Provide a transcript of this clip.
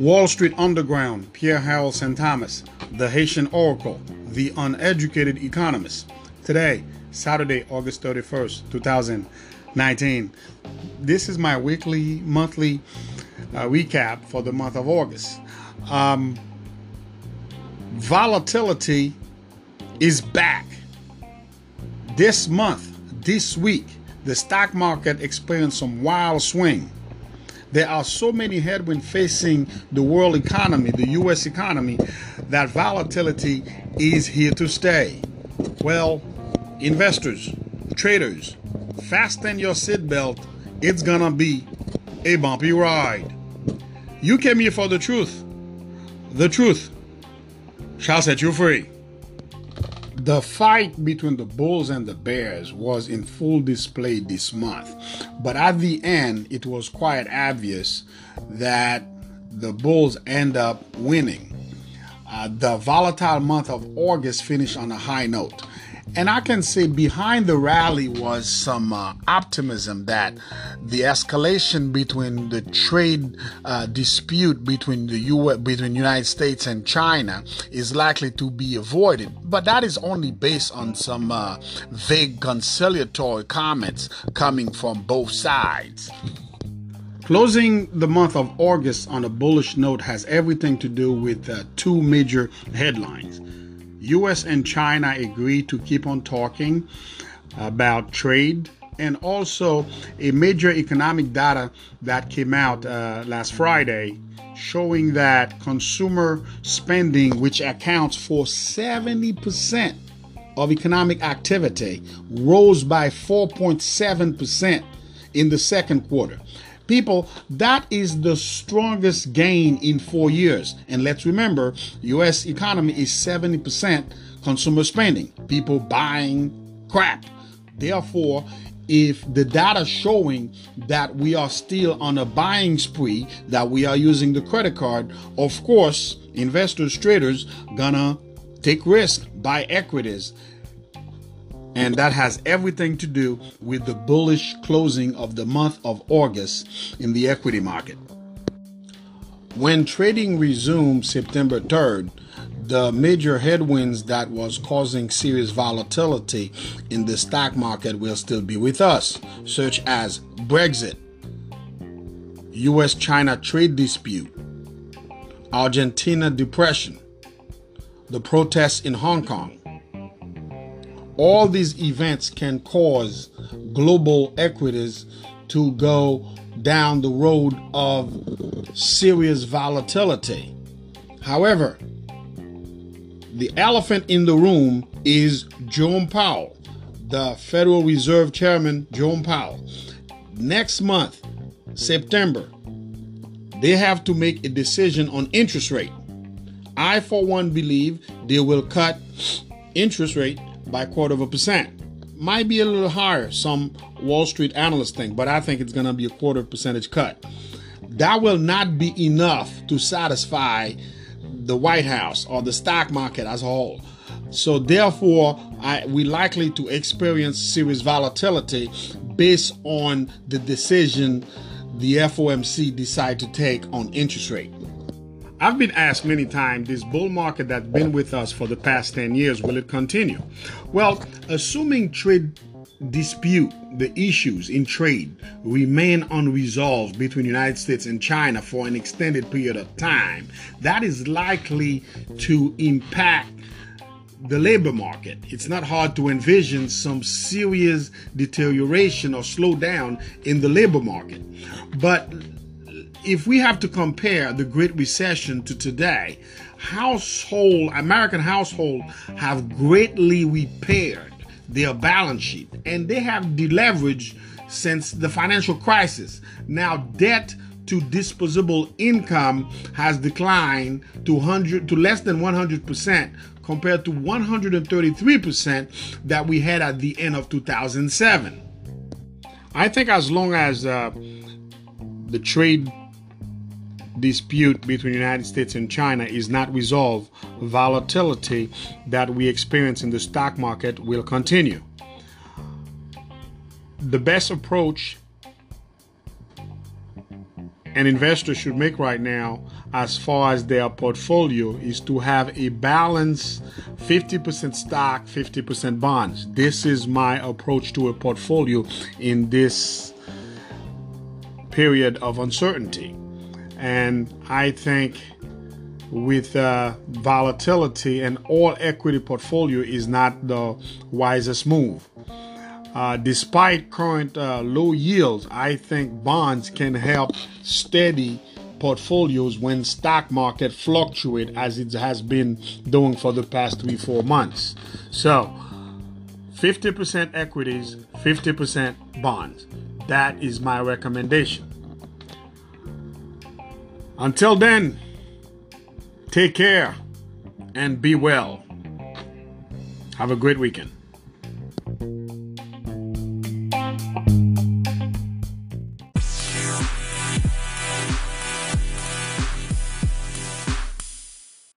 Wall Street Underground, Pierre Harold St. Thomas, the Haitian Oracle, the Uneducated Economist. Today, Saturday, August 31st, 2019. This is my weekly, monthly uh, recap for the month of August. Um, volatility is back. This month, this week, the stock market experienced some wild swing. There are so many headwinds facing the world economy, the U.S. economy, that volatility is here to stay. Well, investors, traders, fasten your seatbelt. It's gonna be a bumpy ride. You came here for the truth. The truth shall set you free. The fight between the Bulls and the Bears was in full display this month, but at the end, it was quite obvious that the Bulls end up winning. Uh, the volatile month of August finished on a high note. And I can say behind the rally was some uh, optimism that the escalation between the trade uh, dispute between the U.S. between United States and China is likely to be avoided. But that is only based on some uh, vague conciliatory comments coming from both sides. Closing the month of August on a bullish note has everything to do with uh, two major headlines. US and China agreed to keep on talking about trade and also a major economic data that came out uh, last Friday showing that consumer spending, which accounts for 70% of economic activity, rose by 4.7% in the second quarter. People, that is the strongest gain in four years. And let's remember, U.S. economy is 70% consumer spending. People buying crap. Therefore, if the data showing that we are still on a buying spree, that we are using the credit card, of course, investors, traders gonna take risk, buy equities, and that has everything to do with the bullish closing of the month of August in the equity market. When trading resumed September 3rd, the major headwinds that was causing serious volatility in the stock market will still be with us, such as Brexit, US China trade dispute, Argentina depression, the protests in Hong Kong, all these events can cause global equities to go down the road of serious volatility. However, the elephant in the room is Jerome Powell, the Federal Reserve Chairman, Jerome Powell. Next month, September, they have to make a decision on interest rate. I, for one, believe they will cut interest rate by a quarter of a percent. Might be a little higher, some Wall Street analysts think, but I think it's going to be a quarter percentage cut. That will not be enough to satisfy the White House or the stock market as a whole. So therefore, I, we likely to experience serious volatility based on the decision the FOMC decide to take on interest rate. I've been asked many times this bull market that's been with us for the past 10 years, will it continue? Well, assuming trade dispute, the issues in trade remain unresolved between the United States and China for an extended period of time, that is likely to impact the labor market. It's not hard to envision some serious deterioration or slowdown in the labor market. But if we have to compare the Great Recession to today, household American household have greatly repaired their balance sheet and they have deleveraged since the financial crisis. Now debt to disposable income has declined to 100 to less than 100% compared to 133% that we had at the end of 2007. I think as long as uh, the trade dispute between the United States and China is not resolved, volatility that we experience in the stock market will continue. The best approach an investor should make right now as far as their portfolio is to have a balance 50% stock 50% bonds this is my approach to a portfolio in this period of uncertainty and i think with uh, volatility and all equity portfolio is not the wisest move uh, despite current uh, low yields, I think bonds can help steady portfolios when stock market fluctuate as it has been doing for the past three four months. So, 50% equities, 50% bonds. That is my recommendation. Until then, take care and be well. Have a great weekend.